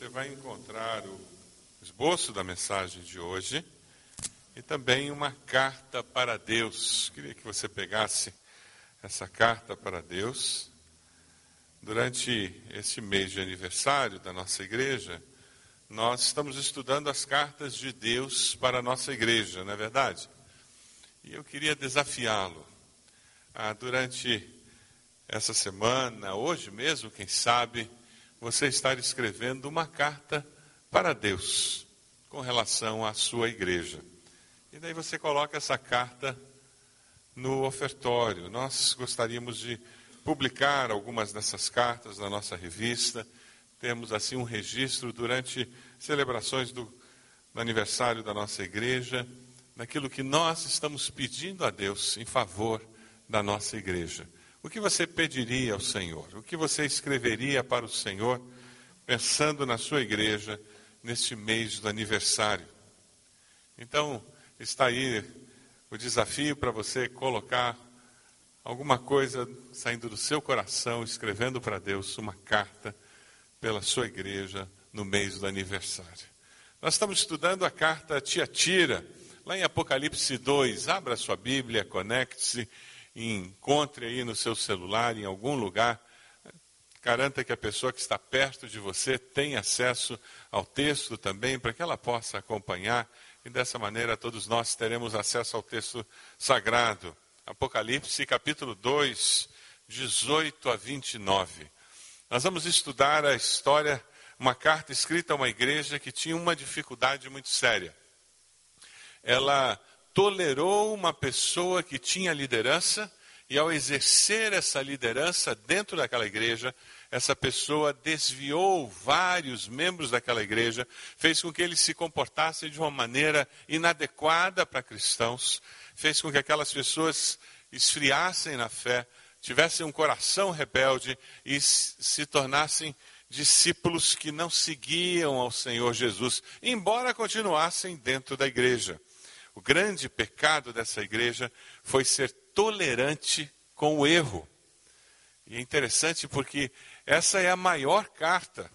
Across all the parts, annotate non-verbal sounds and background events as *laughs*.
você vai encontrar o esboço da mensagem de hoje e também uma carta para Deus. Queria que você pegasse essa carta para Deus. Durante esse mês de aniversário da nossa igreja, nós estamos estudando as cartas de Deus para a nossa igreja, não é verdade? E eu queria desafiá-lo durante essa semana, hoje mesmo, quem sabe, você estar escrevendo uma carta para Deus com relação à sua igreja. E daí você coloca essa carta no ofertório. Nós gostaríamos de publicar algumas dessas cartas na nossa revista. Temos assim um registro durante celebrações do, aniversário da nossa igreja, daquilo que nós estamos pedindo a Deus em favor da nossa igreja. O que você pediria ao Senhor? O que você escreveria para o Senhor, pensando na sua igreja neste mês do aniversário? Então, está aí o desafio para você colocar alguma coisa saindo do seu coração, escrevendo para Deus uma carta pela sua igreja no mês do aniversário. Nós estamos estudando a carta Tiatira, lá em Apocalipse 2. Abra sua Bíblia, conecte-se encontre aí no seu celular, em algum lugar. Garanta que a pessoa que está perto de você tenha acesso ao texto também, para que ela possa acompanhar, e dessa maneira todos nós teremos acesso ao texto sagrado. Apocalipse, capítulo 2, 18 a 29. Nós vamos estudar a história, uma carta escrita a uma igreja que tinha uma dificuldade muito séria. Ela tolerou uma pessoa que tinha liderança e, ao exercer essa liderança dentro daquela igreja, essa pessoa desviou vários membros daquela igreja, fez com que eles se comportassem de uma maneira inadequada para cristãos, fez com que aquelas pessoas esfriassem na fé, tivessem um coração rebelde e se tornassem discípulos que não seguiam ao Senhor Jesus, embora continuassem dentro da igreja. O grande pecado dessa igreja foi ser tolerante com o erro. E é interessante porque essa é a maior carta.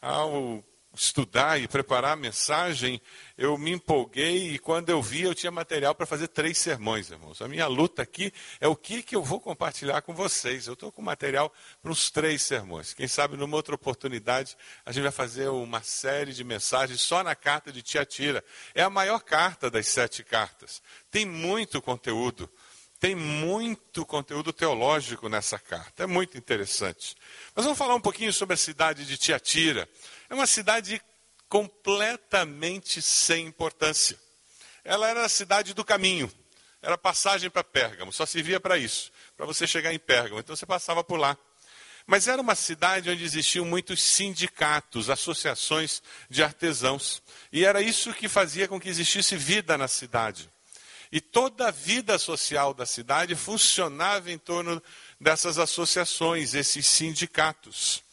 Ao estudar e preparar a mensagem, eu me empolguei e quando eu vi, eu tinha material para fazer três sermões, irmãos. A minha luta aqui é o que, que eu vou compartilhar com vocês. Eu estou com material para uns três sermões. Quem sabe numa outra oportunidade a gente vai fazer uma série de mensagens só na carta de Tiatira. É a maior carta das sete cartas. Tem muito conteúdo. Tem muito conteúdo teológico nessa carta. É muito interessante. Mas vamos falar um pouquinho sobre a cidade de Tiatira. É uma cidade completamente sem importância. Ela era a cidade do caminho, era passagem para Pérgamo, só servia para isso, para você chegar em Pérgamo. Então você passava por lá. Mas era uma cidade onde existiam muitos sindicatos, associações de artesãos. E era isso que fazia com que existisse vida na cidade. E toda a vida social da cidade funcionava em torno dessas associações, esses sindicatos.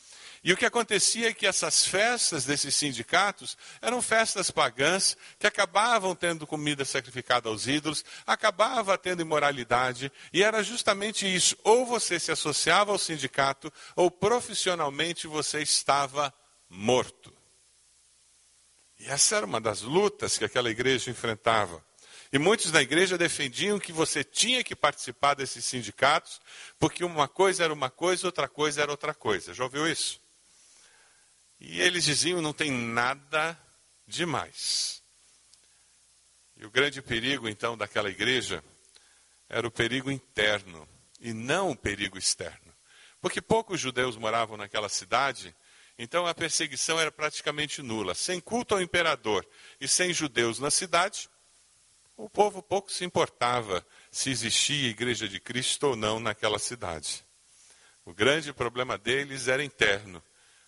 E o que acontecia é que essas festas desses sindicatos eram festas pagãs que acabavam tendo comida sacrificada aos ídolos, acabava tendo imoralidade, e era justamente isso: ou você se associava ao sindicato, ou profissionalmente você estava morto. E essa era uma das lutas que aquela igreja enfrentava. E muitos na igreja defendiam que você tinha que participar desses sindicatos, porque uma coisa era uma coisa, outra coisa era outra coisa. Já ouviu isso? E eles diziam: não tem nada demais. E o grande perigo, então, daquela igreja era o perigo interno e não o perigo externo. Porque poucos judeus moravam naquela cidade, então a perseguição era praticamente nula. Sem culto ao imperador e sem judeus na cidade, o povo pouco se importava se existia igreja de Cristo ou não naquela cidade. O grande problema deles era interno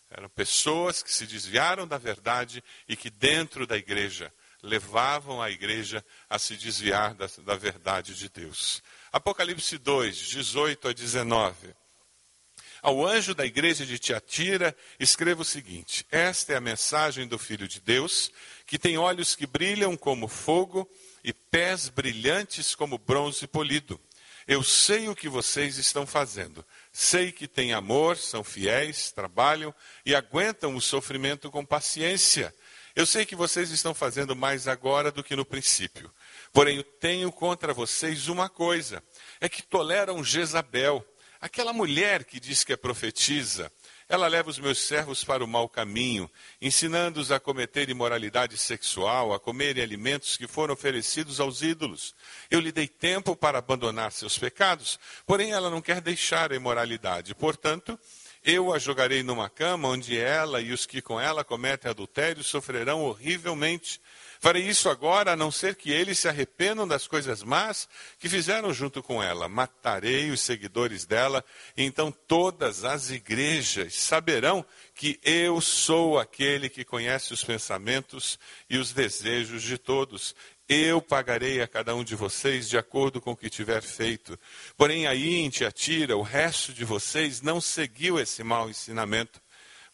eram pessoas que se desviaram da verdade e que, dentro da igreja, levavam a igreja a se desviar da, da verdade de Deus. Apocalipse 2, 18 a 19. Ao anjo da igreja de Tiatira, escreva o seguinte: Esta é a mensagem do Filho de Deus, que tem olhos que brilham como fogo e pés brilhantes como bronze polido. Eu sei o que vocês estão fazendo Sei que têm amor, são fiéis, trabalham e aguentam o sofrimento com paciência. Eu sei que vocês estão fazendo mais agora do que no princípio. Porém, eu tenho contra vocês uma coisa: é que toleram Jezabel, aquela mulher que diz que é profetisa. Ela leva os meus servos para o mau caminho, ensinando-os a cometer imoralidade sexual, a comerem alimentos que foram oferecidos aos ídolos. Eu lhe dei tempo para abandonar seus pecados, porém ela não quer deixar a imoralidade. Portanto, eu a jogarei numa cama onde ela e os que com ela cometem adultério sofrerão horrivelmente. Farei isso agora, a não ser que eles se arrependam das coisas más que fizeram junto com ela. Matarei os seguidores dela, e então todas as igrejas saberão que eu sou aquele que conhece os pensamentos e os desejos de todos. Eu pagarei a cada um de vocês de acordo com o que tiver feito. Porém, aí em Tiatira, o resto de vocês não seguiu esse mau ensinamento.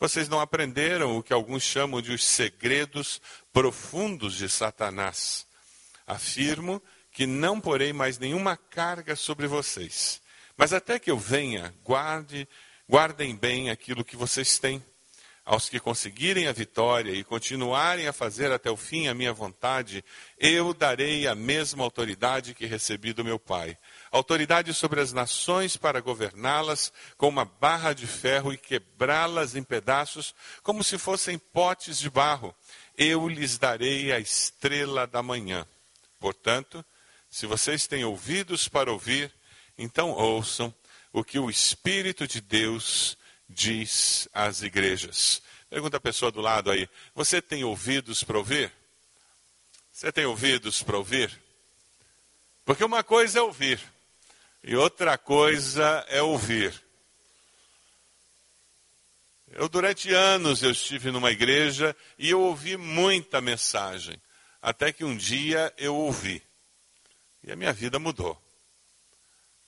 Vocês não aprenderam o que alguns chamam de os segredos profundos de Satanás. Afirmo que não porei mais nenhuma carga sobre vocês. Mas até que eu venha, guarde, guardem bem aquilo que vocês têm. Aos que conseguirem a vitória e continuarem a fazer até o fim a minha vontade, eu darei a mesma autoridade que recebi do meu Pai autoridade sobre as nações para governá-las com uma barra de ferro e quebrá-las em pedaços, como se fossem potes de barro. Eu lhes darei a estrela da manhã. Portanto, se vocês têm ouvidos para ouvir, então ouçam o que o Espírito de Deus diz às igrejas. Pergunta a pessoa do lado aí: Você tem ouvidos para ouvir? Você tem ouvidos para ouvir? Porque uma coisa é ouvir, e outra coisa é ouvir. Eu durante anos eu estive numa igreja e eu ouvi muita mensagem, até que um dia eu ouvi. E a minha vida mudou.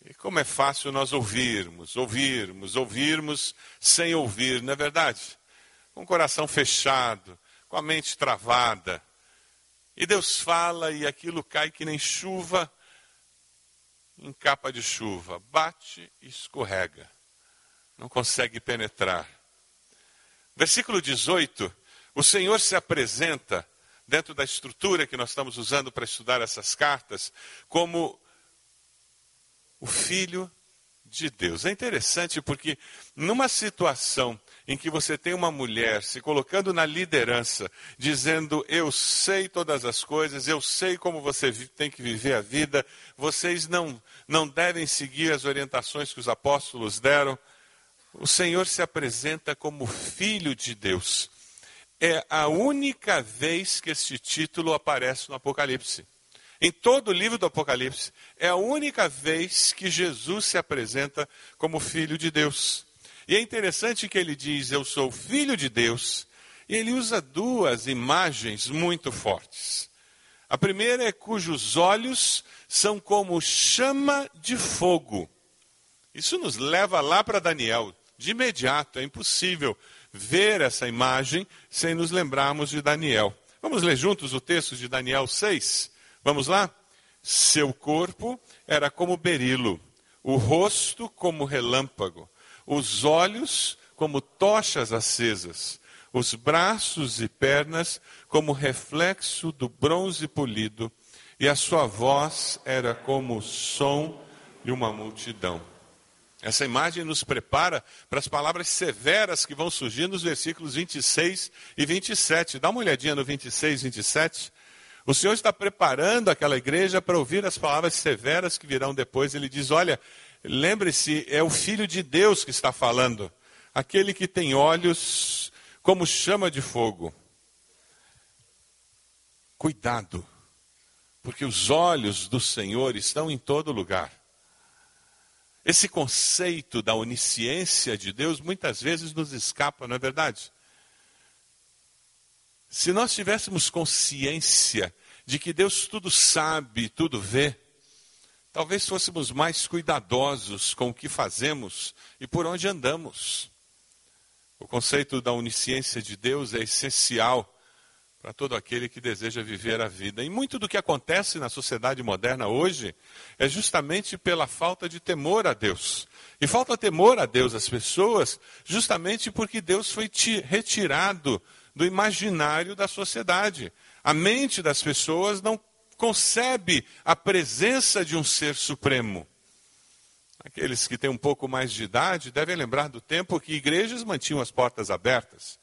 E como é fácil nós ouvirmos, ouvirmos, ouvirmos sem ouvir, não é verdade? Com o coração fechado, com a mente travada. E Deus fala e aquilo cai que nem chuva em capa de chuva, bate e escorrega, não consegue penetrar. Versículo 18: o Senhor se apresenta, dentro da estrutura que nós estamos usando para estudar essas cartas, como o Filho de Deus. É interessante porque, numa situação em que você tem uma mulher se colocando na liderança, dizendo: Eu sei todas as coisas, eu sei como você tem que viver a vida, vocês não, não devem seguir as orientações que os apóstolos deram. O Senhor se apresenta como Filho de Deus. É a única vez que este título aparece no Apocalipse. Em todo o livro do Apocalipse, é a única vez que Jesus se apresenta como Filho de Deus. E é interessante que ele diz: Eu sou filho de Deus. E ele usa duas imagens muito fortes. A primeira é cujos olhos são como chama de fogo. Isso nos leva lá para Daniel. De imediato, é impossível ver essa imagem sem nos lembrarmos de Daniel. Vamos ler juntos o texto de Daniel 6? Vamos lá? Seu corpo era como berilo, o rosto como relâmpago os olhos como tochas acesas, os braços e pernas como reflexo do bronze polido, e a sua voz era como o som de uma multidão. Essa imagem nos prepara para as palavras severas que vão surgir nos versículos 26 e 27. Dá uma olhadinha no 26 e 27. O Senhor está preparando aquela igreja para ouvir as palavras severas que virão depois. Ele diz: Olha, Lembre-se, é o Filho de Deus que está falando, aquele que tem olhos como chama de fogo. Cuidado, porque os olhos do Senhor estão em todo lugar. Esse conceito da onisciência de Deus muitas vezes nos escapa, não é verdade? Se nós tivéssemos consciência de que Deus tudo sabe, tudo vê, talvez fôssemos mais cuidadosos com o que fazemos e por onde andamos. O conceito da onisciência de Deus é essencial para todo aquele que deseja viver a vida. E muito do que acontece na sociedade moderna hoje é justamente pela falta de temor a Deus. E falta temor a Deus às pessoas justamente porque Deus foi retirado do imaginário da sociedade. A mente das pessoas não concebe a presença de um ser supremo. Aqueles que têm um pouco mais de idade devem lembrar do tempo que igrejas mantinham as portas abertas.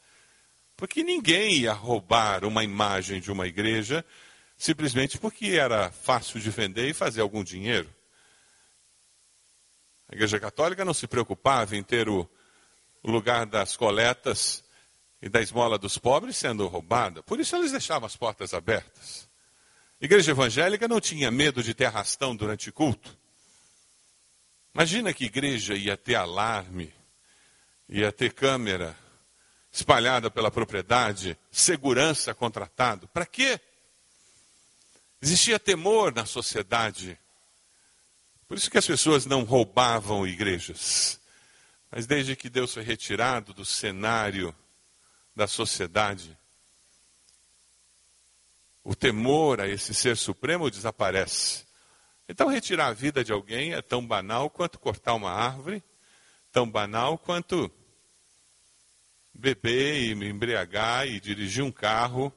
Porque ninguém ia roubar uma imagem de uma igreja simplesmente porque era fácil de vender e fazer algum dinheiro. A Igreja Católica não se preocupava em ter o, lugar das coletas e da esmola dos pobres sendo roubada. Por isso eles deixavam as portas abertas. Igreja evangélica não tinha medo de ter arrastão durante culto. Imagina que igreja ia ter alarme, ia ter câmera, espalhada pela propriedade, segurança contratado. Para quê? Existia temor na sociedade. Por isso que as pessoas não roubavam igrejas. Mas desde que Deus foi retirado do cenário da sociedade, o temor a esse ser supremo desaparece. Então, retirar a vida de alguém é tão banal quanto cortar uma árvore, tão banal quanto beber e me embriagar e dirigir um carro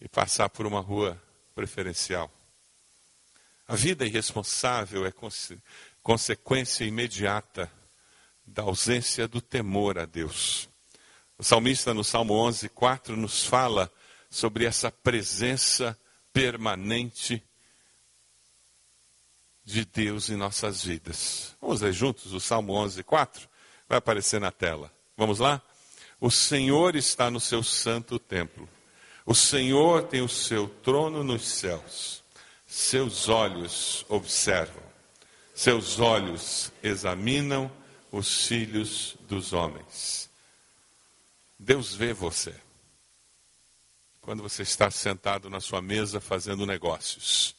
e passar por uma rua preferencial. A vida irresponsável é conse consequência imediata da ausência do temor a Deus. O salmista no Salmo 11, 4 nos fala sobre essa presença permanente de Deus em nossas vidas. Vamos ler juntos o Salmo 11, 4? Vai aparecer na tela. Vamos lá? O Senhor está no seu santo templo. O Senhor tem o seu trono nos céus. Seus olhos observam. Seus olhos examinam os filhos dos homens. Deus vê você. Quando você está sentado na sua mesa fazendo negócios.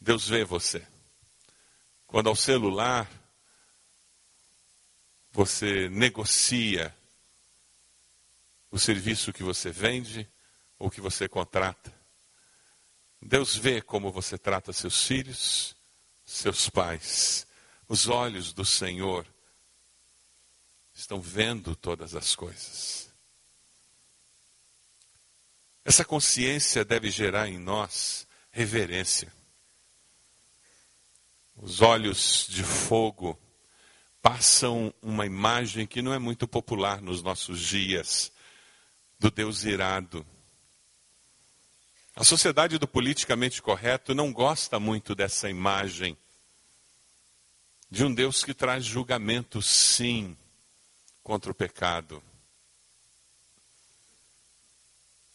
Deus vê você. Quando ao celular você negocia o serviço que você vende ou que você contrata. Deus vê como você trata seus filhos, seus pais. Os olhos do Senhor estão vendo todas as coisas. Essa consciência deve gerar em nós reverência. Os olhos de fogo passam uma imagem que não é muito popular nos nossos dias, do Deus irado. A sociedade do politicamente correto não gosta muito dessa imagem de um Deus que traz julgamento, sim, contra o pecado.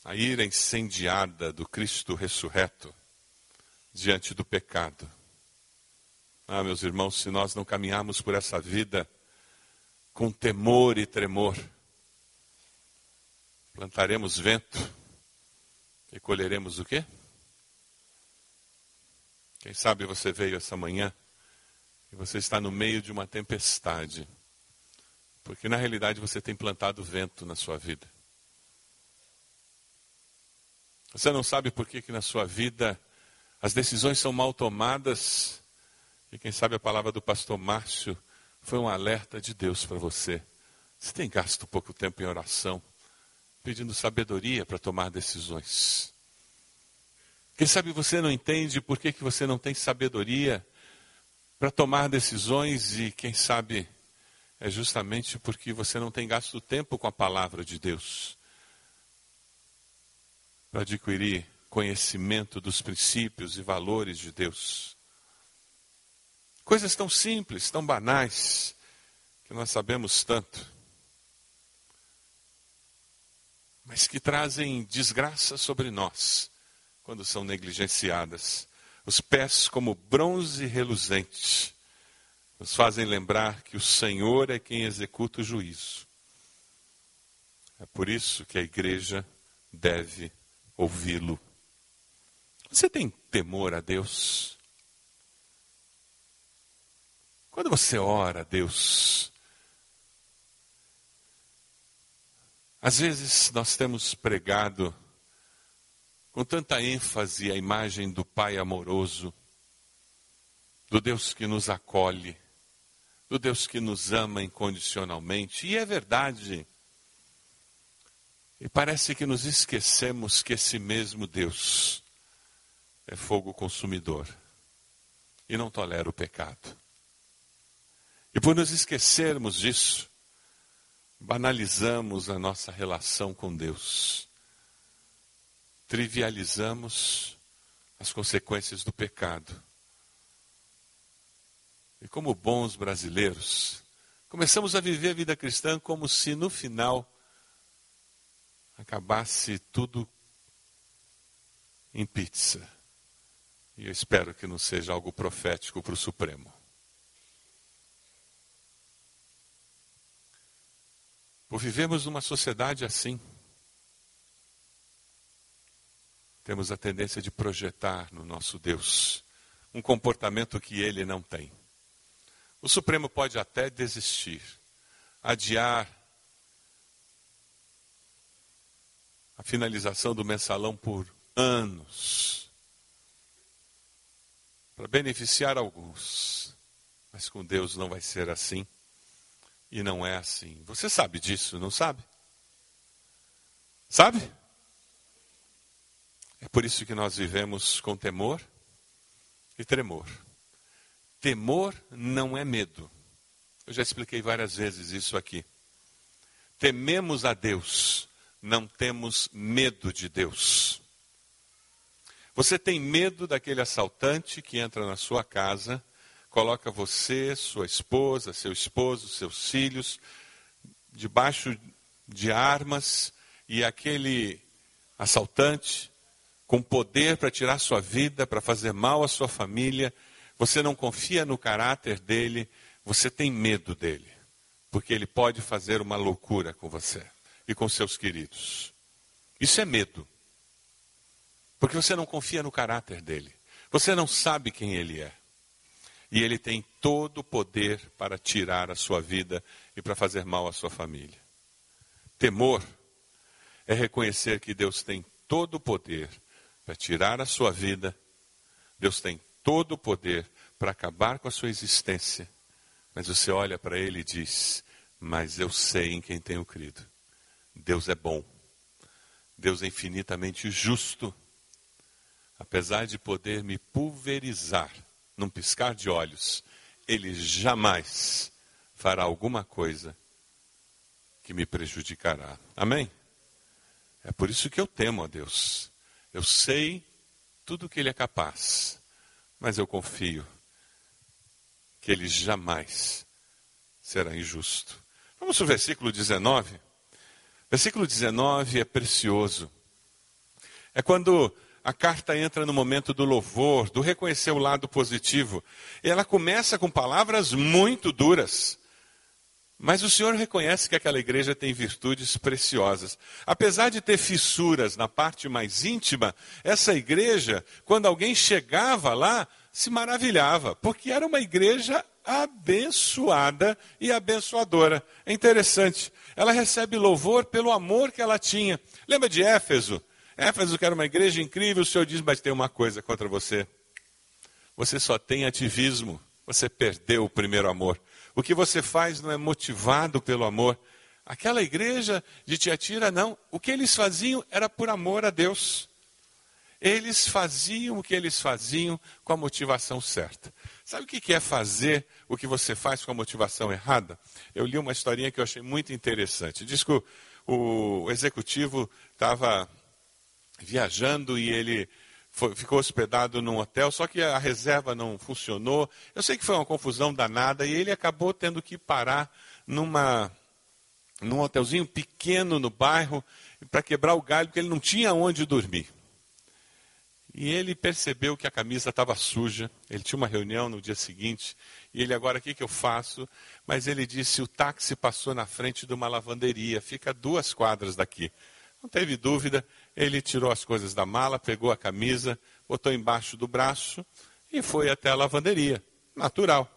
A ira incendiada do Cristo ressurreto diante do pecado. Ah, meus irmãos, se nós não caminharmos por essa vida com temor e tremor, plantaremos vento e colheremos o quê? Quem sabe você veio essa manhã e você está no meio de uma tempestade, porque na realidade você tem plantado vento na sua vida. Você não sabe por que, que na sua vida as decisões são mal tomadas e quem sabe a palavra do pastor Márcio foi um alerta de Deus para você. Você tem gasto pouco tempo em oração, pedindo sabedoria para tomar decisões. Quem sabe você não entende por que, que você não tem sabedoria para tomar decisões e quem sabe é justamente porque você não tem gasto tempo com a palavra de Deus para adquirir conhecimento dos princípios e valores de Deus. Coisas tão simples, tão banais, que nós sabemos tanto, mas que trazem desgraça sobre nós quando são negligenciadas. Os pés, como bronze reluzente, nos fazem lembrar que o Senhor é quem executa o juízo. É por isso que a igreja deve ouvi-lo. Você tem temor a Deus? Quando você ora a Deus, Às vezes nós temos pregado com tanta ênfase a imagem do Pai amoroso, do Deus que nos acolhe, do Deus que nos ama incondicionalmente, e é verdade. E parece que nos esquecemos que esse mesmo Deus é fogo consumidor e não tolera o pecado. E por nos esquecermos disso, banalizamos a nossa relação com Deus, trivializamos as consequências do pecado. E como bons brasileiros, começamos a viver a vida cristã como se no final acabasse tudo em pizza. E eu espero que não seja algo profético para o Supremo. Por vivemos numa sociedade assim, temos a tendência de projetar no nosso Deus um comportamento que ele não tem. O Supremo pode até desistir, adiar a finalização do mensalão por anos, para beneficiar alguns, mas com Deus não vai ser assim. E não é assim. Você sabe disso, não sabe? Sabe? É por isso que nós vivemos com temor e tremor. Temor não é medo. Eu já expliquei várias vezes isso aqui. Tememos a Deus, não temos medo de Deus. Você tem medo daquele assaltante que entra na sua casa coloca você, sua esposa, seu esposo, seus filhos, debaixo de armas e aquele assaltante com poder para tirar sua vida, para fazer mal à sua família, você não confia no caráter dele, você tem medo dele, porque ele pode fazer uma loucura com você e com seus queridos. Isso é medo. Porque você não confia no caráter dele. Você não sabe quem ele é. E ele tem todo o poder para tirar a sua vida e para fazer mal à sua família. Temor é reconhecer que Deus tem todo o poder para tirar a sua vida, Deus tem todo o poder para acabar com a sua existência. Mas você olha para ele e diz: Mas eu sei em quem tenho crido. Deus é bom. Deus é infinitamente justo. Apesar de poder me pulverizar, num piscar de olhos, ele jamais fará alguma coisa que me prejudicará. Amém? É por isso que eu temo a Deus. Eu sei tudo que Ele é capaz, mas eu confio que Ele jamais será injusto. Vamos ao versículo 19. Versículo 19 é precioso. É quando a carta entra no momento do louvor, do reconhecer o lado positivo. E ela começa com palavras muito duras. Mas o Senhor reconhece que aquela igreja tem virtudes preciosas. Apesar de ter fissuras na parte mais íntima, essa igreja, quando alguém chegava lá, se maravilhava, porque era uma igreja abençoada e abençoadora. É interessante. Ela recebe louvor pelo amor que ela tinha. Lembra de Éfeso? Éfeso, que era uma igreja incrível, o Senhor diz, mas tem uma coisa contra você. Você só tem ativismo, você perdeu o primeiro amor. O que você faz não é motivado pelo amor. Aquela igreja de Tiatira, não. O que eles faziam era por amor a Deus. Eles faziam o que eles faziam com a motivação certa. Sabe o que é fazer o que você faz com a motivação errada? Eu li uma historinha que eu achei muito interessante. Diz que o, executivo estava viajando e ele foi, ficou hospedado num hotel, só que a reserva não funcionou. Eu sei que foi uma confusão danada e ele acabou tendo que parar numa, num hotelzinho pequeno no bairro para quebrar o galho, porque ele não tinha onde dormir. E ele percebeu que a camisa estava suja. Ele tinha uma reunião no dia seguinte. E ele, agora, o que, que eu faço? Mas ele disse: o táxi passou na frente de uma lavanderia, fica duas quadras daqui. Não teve dúvida, ele tirou as coisas da mala, pegou a camisa, botou embaixo do braço e foi até a lavanderia. Natural.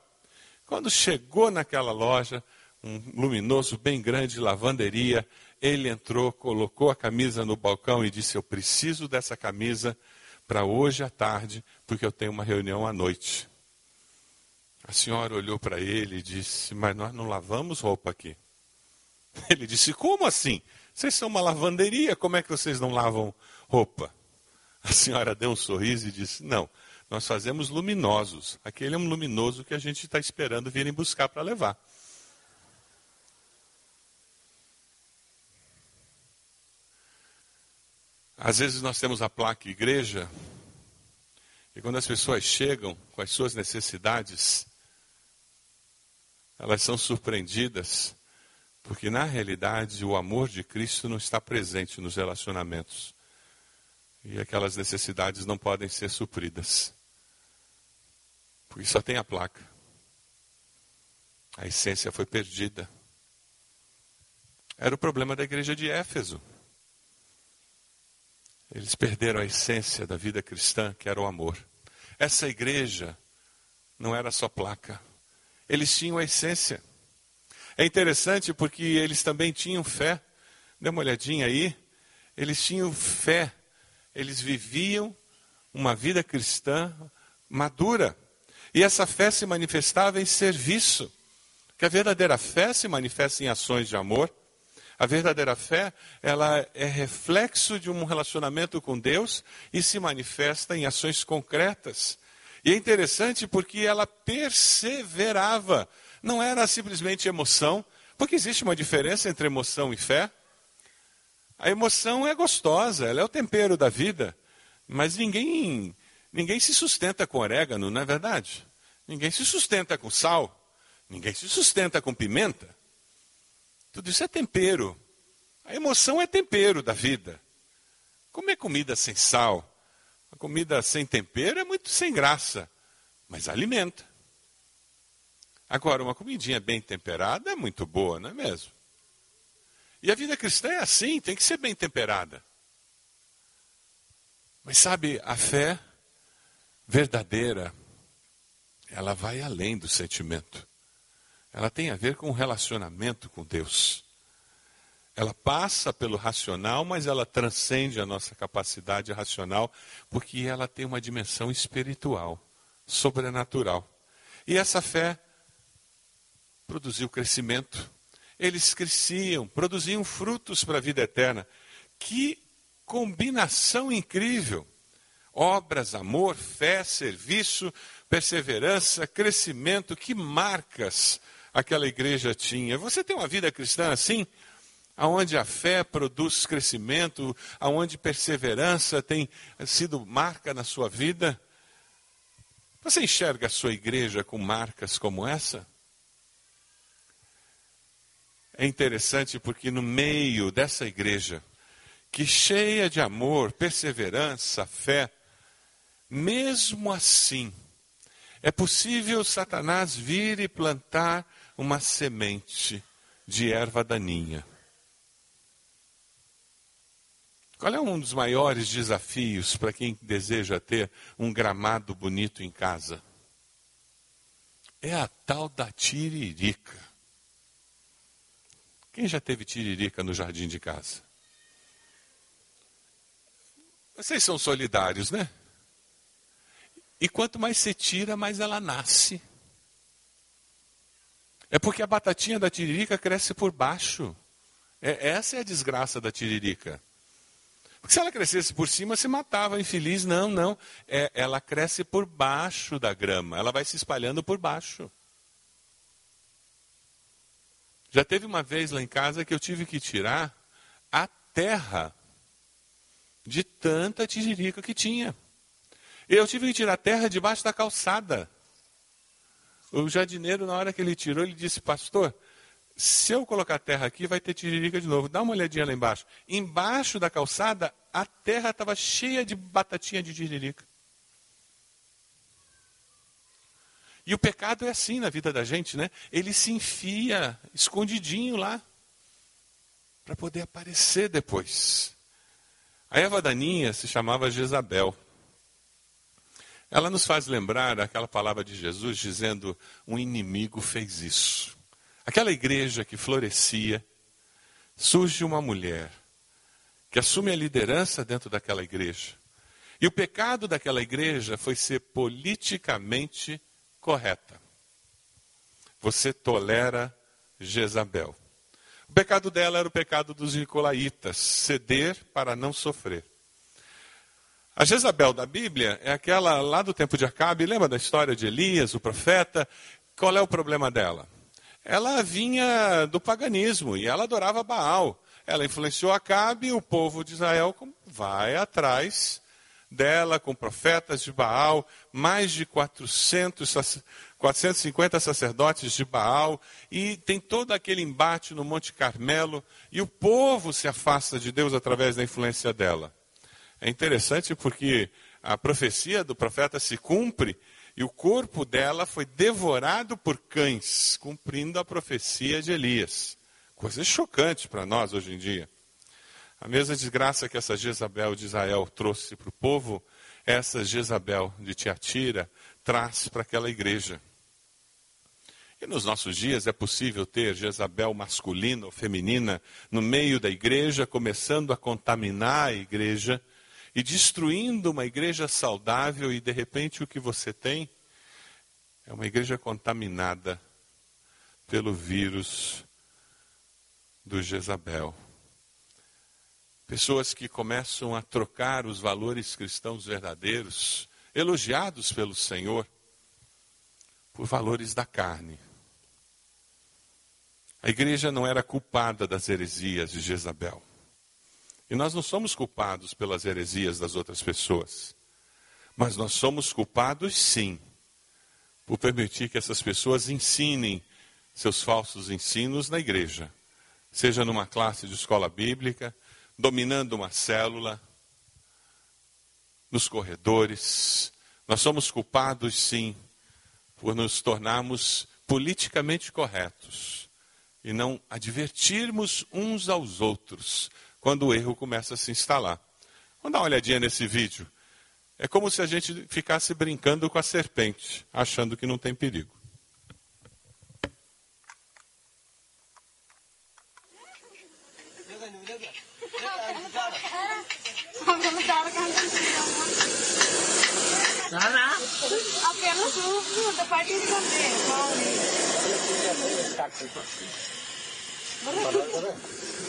Quando chegou naquela loja, um luminoso bem grande, lavanderia. Ele entrou, colocou a camisa no balcão e disse: Eu preciso dessa camisa para hoje à tarde, porque eu tenho uma reunião à noite. A senhora olhou para ele e disse: Mas nós não lavamos roupa aqui. *laughs* Ele disse: Como assim? Vocês são uma lavanderia, como é que vocês não lavam roupa? A senhora deu um sorriso e disse: Não, nós fazemos luminosos. Aquele é um luminoso que a gente está esperando virem buscar para levar. Às vezes nós temos a placa igreja, e quando as pessoas chegam com as suas necessidades, elas são surpreendidas, porque na realidade o amor de Cristo não está presente nos relacionamentos. E aquelas necessidades não podem ser supridas. Porque só tem a placa. A essência foi perdida. Era o problema da igreja de Éfeso. Eles perderam a essência da vida cristã, que era o amor. Essa igreja não era só placa. Eles tinham a essência. É interessante porque eles também tinham fé. Dê uma olhadinha aí. Eles tinham fé. Eles viviam uma vida cristã madura. E essa fé se manifestava em serviço. Que a verdadeira fé se manifesta em ações de amor a verdadeira fé, ela é reflexo de um relacionamento com Deus e se manifesta em ações concretas. E é interessante porque ela perseverava. Não era simplesmente emoção, porque existe uma diferença entre emoção e fé. A emoção é gostosa, ela é o tempero da vida, mas ninguém ninguém se sustenta com orégano, não é verdade? Ninguém se sustenta com sal, ninguém se sustenta com pimenta. Tudo isso é tempero. A emoção é tempero da vida. Comer comida sem sal, a comida sem tempero é muito sem graça, mas alimenta. Agora, uma comidinha bem temperada é muito boa, não é mesmo? E a vida cristã é assim, tem que ser bem temperada. Mas sabe, a fé verdadeira, ela vai além do sentimento. Ela tem a ver com o relacionamento com Deus. Ela passa pelo racional, mas ela transcende a nossa capacidade racional, porque ela tem uma dimensão espiritual, sobrenatural. E essa fé produziu crescimento. Eles cresciam, produziam frutos para a vida eterna. Que combinação incrível! Obras, amor, fé, serviço, perseverança, crescimento, que marcas aquela igreja tinha. Você tem uma vida cristã assim? Aonde a fé produz crescimento, aonde perseverança tem sido marca na sua vida? Você enxerga a sua igreja com marcas como essa? É interessante porque no meio dessa igreja, que cheia de amor, perseverança, fé, mesmo assim, é possível Satanás vir e plantar uma semente de erva daninha. Qual é um dos maiores desafios para quem deseja ter um gramado bonito em casa? É a tal da tiririca. Quem já teve tiririca no jardim de casa? Vocês são solidários, né? E quanto mais você tira, mais ela nasce. É porque a batatinha da tiririca cresce por baixo. É, essa é a desgraça da tiririca. Porque se ela crescesse por cima, se matava, infeliz. Não, não. É, ela cresce por baixo da grama. Ela vai se espalhando por baixo. Já teve uma vez lá em casa que eu tive que tirar a terra de tanta tiririca que tinha. Eu tive que tirar a terra debaixo da calçada. O jardineiro, na hora que ele tirou, ele disse, pastor, se eu colocar terra aqui, vai ter tiririca de novo. Dá uma olhadinha lá embaixo. Embaixo da calçada, a terra estava cheia de batatinha de tiririca. E o pecado é assim na vida da gente, né? Ele se enfia escondidinho lá para poder aparecer depois. A Eva Daninha se chamava Jezabel. Ela nos faz lembrar aquela palavra de Jesus dizendo: um inimigo fez isso. Aquela igreja que florescia, surge uma mulher que assume a liderança dentro daquela igreja. E o pecado daquela igreja foi ser politicamente correta. Você tolera Jezabel. O pecado dela era o pecado dos nicolaítas, ceder para não sofrer. A Jezabel da Bíblia é aquela lá do tempo de Acabe, lembra da história de Elias, o profeta? Qual é o problema dela? Ela vinha do paganismo e ela adorava Baal. Ela influenciou Acabe e o povo de Israel vai atrás dela com profetas de Baal, mais de 400, 450 sacerdotes de Baal, e tem todo aquele embate no Monte Carmelo, e o povo se afasta de Deus através da influência dela. É interessante porque a profecia do profeta se cumpre e o corpo dela foi devorado por cães, cumprindo a profecia de Elias. Coisa chocante para nós hoje em dia. A mesma desgraça que essa Jezabel de Israel trouxe para o povo, essa Jezabel de Tiatira traz para aquela igreja. E nos nossos dias é possível ter Jezabel masculina ou feminina no meio da igreja, começando a contaminar a igreja e destruindo uma igreja saudável, e de repente o que você tem é uma igreja contaminada pelo vírus do Jezabel. Pessoas que começam a trocar os valores cristãos verdadeiros, elogiados pelo Senhor, por valores da carne. A igreja não era culpada das heresias de Jezabel. E nós não somos culpados pelas heresias das outras pessoas. Mas nós somos culpados, sim, por permitir que essas pessoas ensinem seus falsos ensinos na igreja. Seja numa classe de escola bíblica, dominando uma célula, nos corredores. Nós somos culpados, sim, por nos tornarmos politicamente corretos e não advertirmos uns aos outros quando o erro começa a se instalar. Vamos dar uma olhadinha nesse vídeo. É como se a gente ficasse brincando com a serpente, achando que não tem perigo. Apenas da parte de.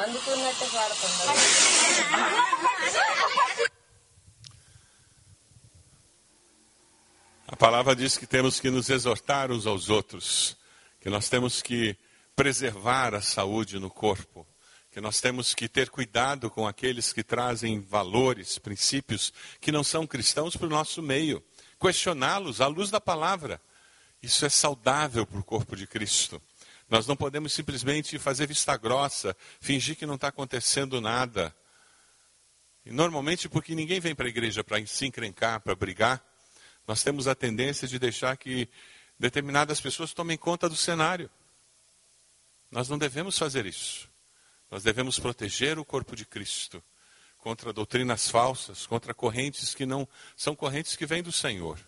అందుకున్నట్టే పాడుతుంది A palavra diz que temos que nos exortar uns aos outros, que nós temos que preservar a saúde no corpo, que nós temos que ter cuidado com aqueles que trazem valores, princípios que não são cristãos para o nosso meio, questioná-los à luz da palavra. Isso é saudável para o corpo de Cristo. Nós não podemos simplesmente fazer vista grossa, fingir que não está acontecendo nada. E normalmente, porque ninguém vem para a igreja para se encrencar, para brigar, nós temos a tendência de deixar que determinadas pessoas tomem conta do cenário. Nós não devemos fazer isso. Nós devemos proteger o corpo de Cristo contra doutrinas falsas, contra correntes que não são correntes que vêm do Senhor.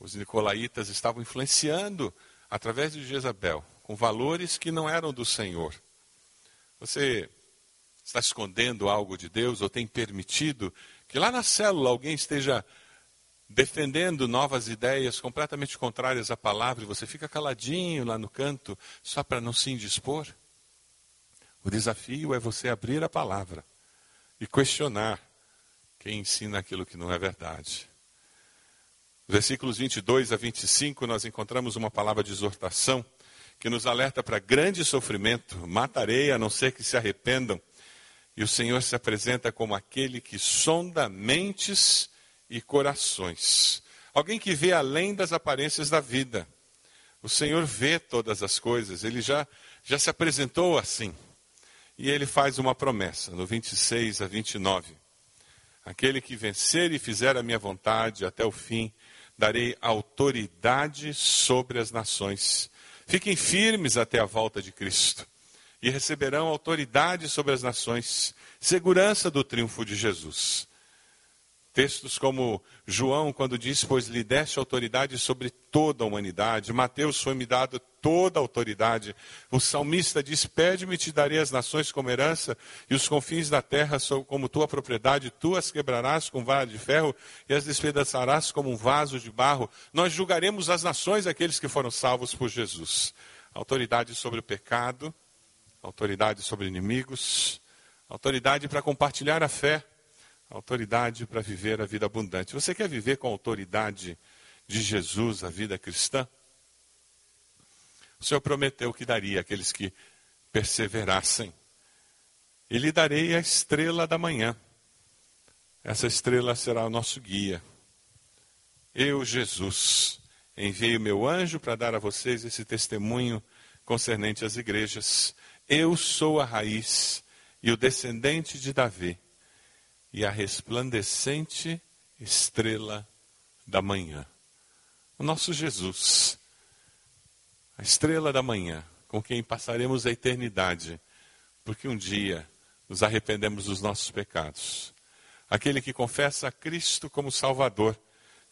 Os nicolaítas estavam influenciando através de Jezabel com valores que não eram do Senhor. Você está escondendo algo de Deus ou tem permitido que lá na célula alguém esteja defendendo novas ideias completamente contrárias à palavra e você fica caladinho lá no canto só para não se indispor? O desafio é você abrir a palavra e questionar quem ensina aquilo que não é verdade. Versículos 22 a 25, nós encontramos uma palavra de exortação que nos alerta para grande sofrimento. Matarei a não ser que se arrependam. E o Senhor se apresenta como aquele que sonda mentes e corações. Alguém que vê além das aparências da vida. O Senhor vê todas as coisas, ele já, já se apresentou assim. E ele faz uma promessa, no 26 a 29. Aquele que vencer e fizer a minha vontade até o fim, darei autoridade sobre as nações. Fiquem firmes até a volta de Cristo e receberão autoridade sobre as nações, segurança do triunfo de Jesus. Textos como João, quando diz: Pois lhe deste autoridade sobre toda a humanidade. Mateus foi-me dado toda a autoridade. O salmista diz: Pede-me, te darei as nações como herança, e os confins da terra como tua propriedade. Tu as quebrarás com vara de ferro e as despedaçarás como um vaso de barro. Nós julgaremos as nações, aqueles que foram salvos por Jesus. Autoridade sobre o pecado, autoridade sobre inimigos, autoridade para compartilhar a fé autoridade para viver a vida abundante. Você quer viver com a autoridade de Jesus a vida cristã? O Senhor prometeu que daria àqueles que perseverassem. E lhe darei a estrela da manhã. Essa estrela será o nosso guia. Eu, Jesus, enviei o meu anjo para dar a vocês esse testemunho concernente às igrejas. Eu sou a raiz e o descendente de Davi e a resplandecente estrela da manhã. O nosso Jesus, a estrela da manhã, com quem passaremos a eternidade, porque um dia nos arrependemos dos nossos pecados. Aquele que confessa a Cristo como Salvador,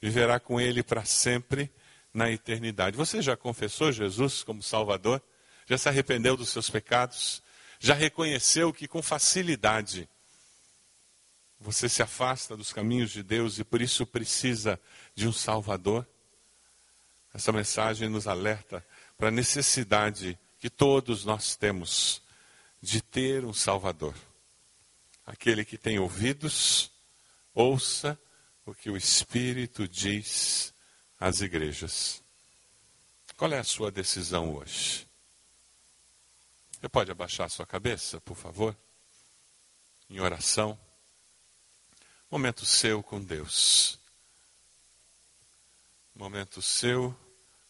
viverá com Ele para sempre na eternidade. Você já confessou Jesus como Salvador? Já se arrependeu dos seus pecados? Já reconheceu que com facilidade você se afasta dos caminhos de Deus e por isso precisa de um Salvador? Essa mensagem nos alerta para a necessidade que todos nós temos de ter um Salvador. Aquele que tem ouvidos, ouça o que o Espírito diz às igrejas. Qual é a sua decisão hoje? Você pode abaixar sua cabeça, por favor? Em oração. Momento seu com Deus. Momento seu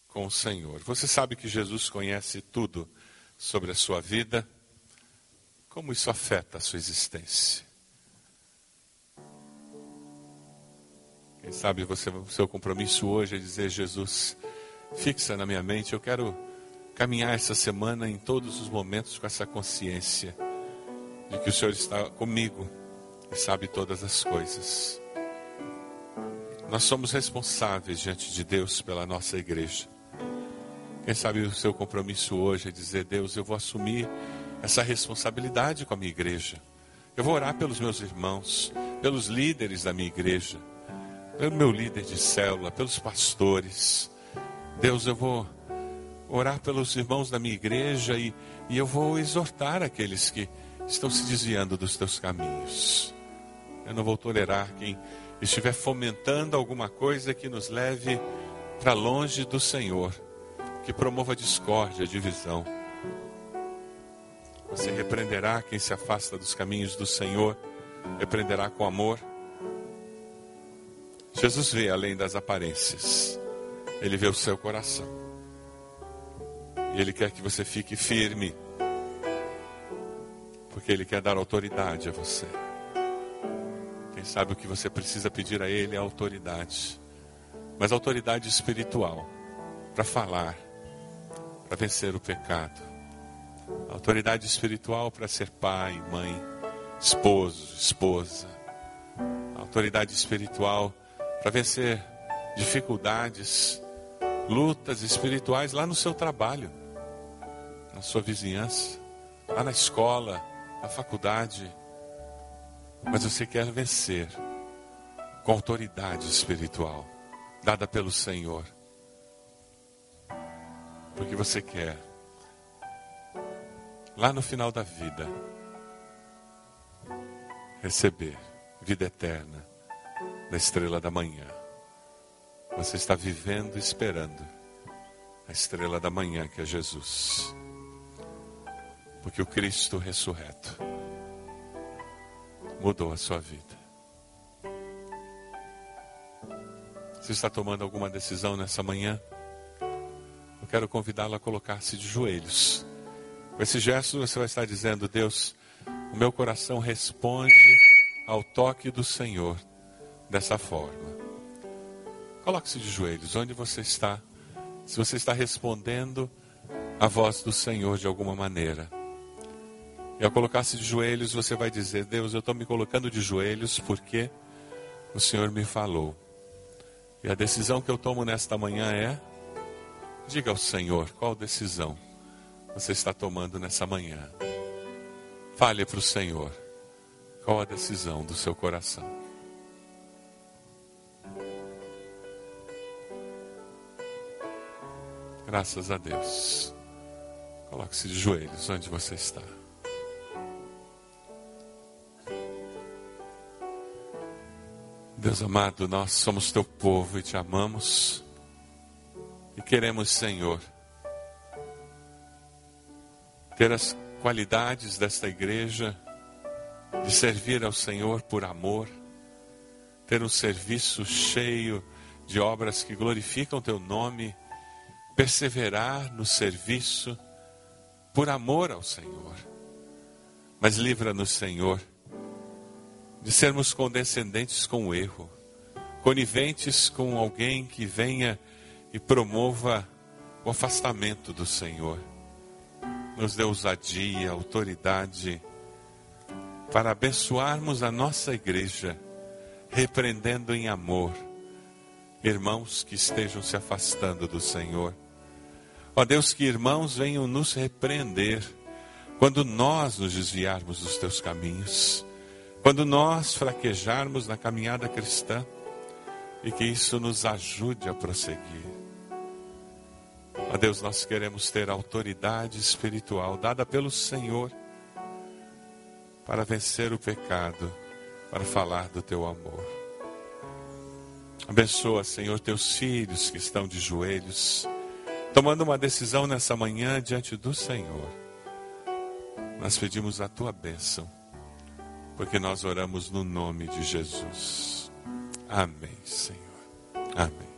com o Senhor. Você sabe que Jesus conhece tudo sobre a sua vida. Como isso afeta a sua existência? Quem sabe você, o seu compromisso hoje é dizer: Jesus, fixa na minha mente, eu quero caminhar essa semana em todos os momentos com essa consciência de que o Senhor está comigo e sabe todas as coisas. Nós somos responsáveis diante de Deus pela nossa igreja. Quem sabe o seu compromisso hoje é dizer: Deus, eu vou assumir essa responsabilidade com a minha igreja. Eu vou orar pelos meus irmãos, pelos líderes da minha igreja, pelo meu líder de célula, pelos pastores. Deus, eu vou orar pelos irmãos da minha igreja e, e eu vou exortar aqueles que estão se desviando dos teus caminhos. Eu não vou tolerar quem estiver fomentando alguma coisa que nos leve para longe do Senhor, que promova discórdia, divisão. Você repreenderá quem se afasta dos caminhos do Senhor, repreenderá com amor. Jesus vê além das aparências, ele vê o seu coração. E ele quer que você fique firme, porque ele quer dar autoridade a você. Sabe o que você precisa pedir a Ele é autoridade, mas autoridade espiritual para falar, para vencer o pecado, autoridade espiritual para ser pai, mãe, esposo, esposa, autoridade espiritual para vencer dificuldades, lutas espirituais lá no seu trabalho, na sua vizinhança, lá na escola, na faculdade mas você quer vencer com autoridade espiritual dada pelo Senhor. Porque você quer, lá no final da vida, receber vida eterna na estrela da manhã. Você está vivendo esperando a estrela da manhã que é Jesus. Porque o Cristo ressurreto mudou a sua vida. Você está tomando alguma decisão nessa manhã? Eu quero convidá-lo a colocar-se de joelhos. Com esse gesto, você vai estar dizendo: Deus, o meu coração responde ao toque do Senhor dessa forma. Coloque-se de joelhos onde você está. Se você está respondendo à voz do Senhor de alguma maneira. E ao colocar-se de joelhos, você vai dizer: Deus, eu estou me colocando de joelhos porque o Senhor me falou. E a decisão que eu tomo nesta manhã é: diga ao Senhor qual decisão você está tomando nessa manhã. Fale para o Senhor qual a decisão do seu coração. Graças a Deus. Coloque-se de joelhos onde você está. Deus amado, nós somos teu povo e te amamos. E queremos, Senhor, ter as qualidades desta igreja de servir ao Senhor por amor, ter um serviço cheio de obras que glorificam teu nome, perseverar no serviço por amor ao Senhor. Mas livra-nos, Senhor, de sermos condescendentes com o erro, coniventes com alguém que venha e promova o afastamento do Senhor. Nos dê ousadia, autoridade, para abençoarmos a nossa igreja, repreendendo em amor irmãos que estejam se afastando do Senhor. Ó Deus, que irmãos venham nos repreender quando nós nos desviarmos dos teus caminhos quando nós fraquejarmos na caminhada cristã e que isso nos ajude a prosseguir. Ó Deus, nós queremos ter autoridade espiritual dada pelo Senhor para vencer o pecado, para falar do teu amor. Abençoa, Senhor, teus filhos que estão de joelhos, tomando uma decisão nessa manhã diante do Senhor. Nós pedimos a tua bênção porque nós oramos no nome de Jesus. Amém, Senhor. Amém.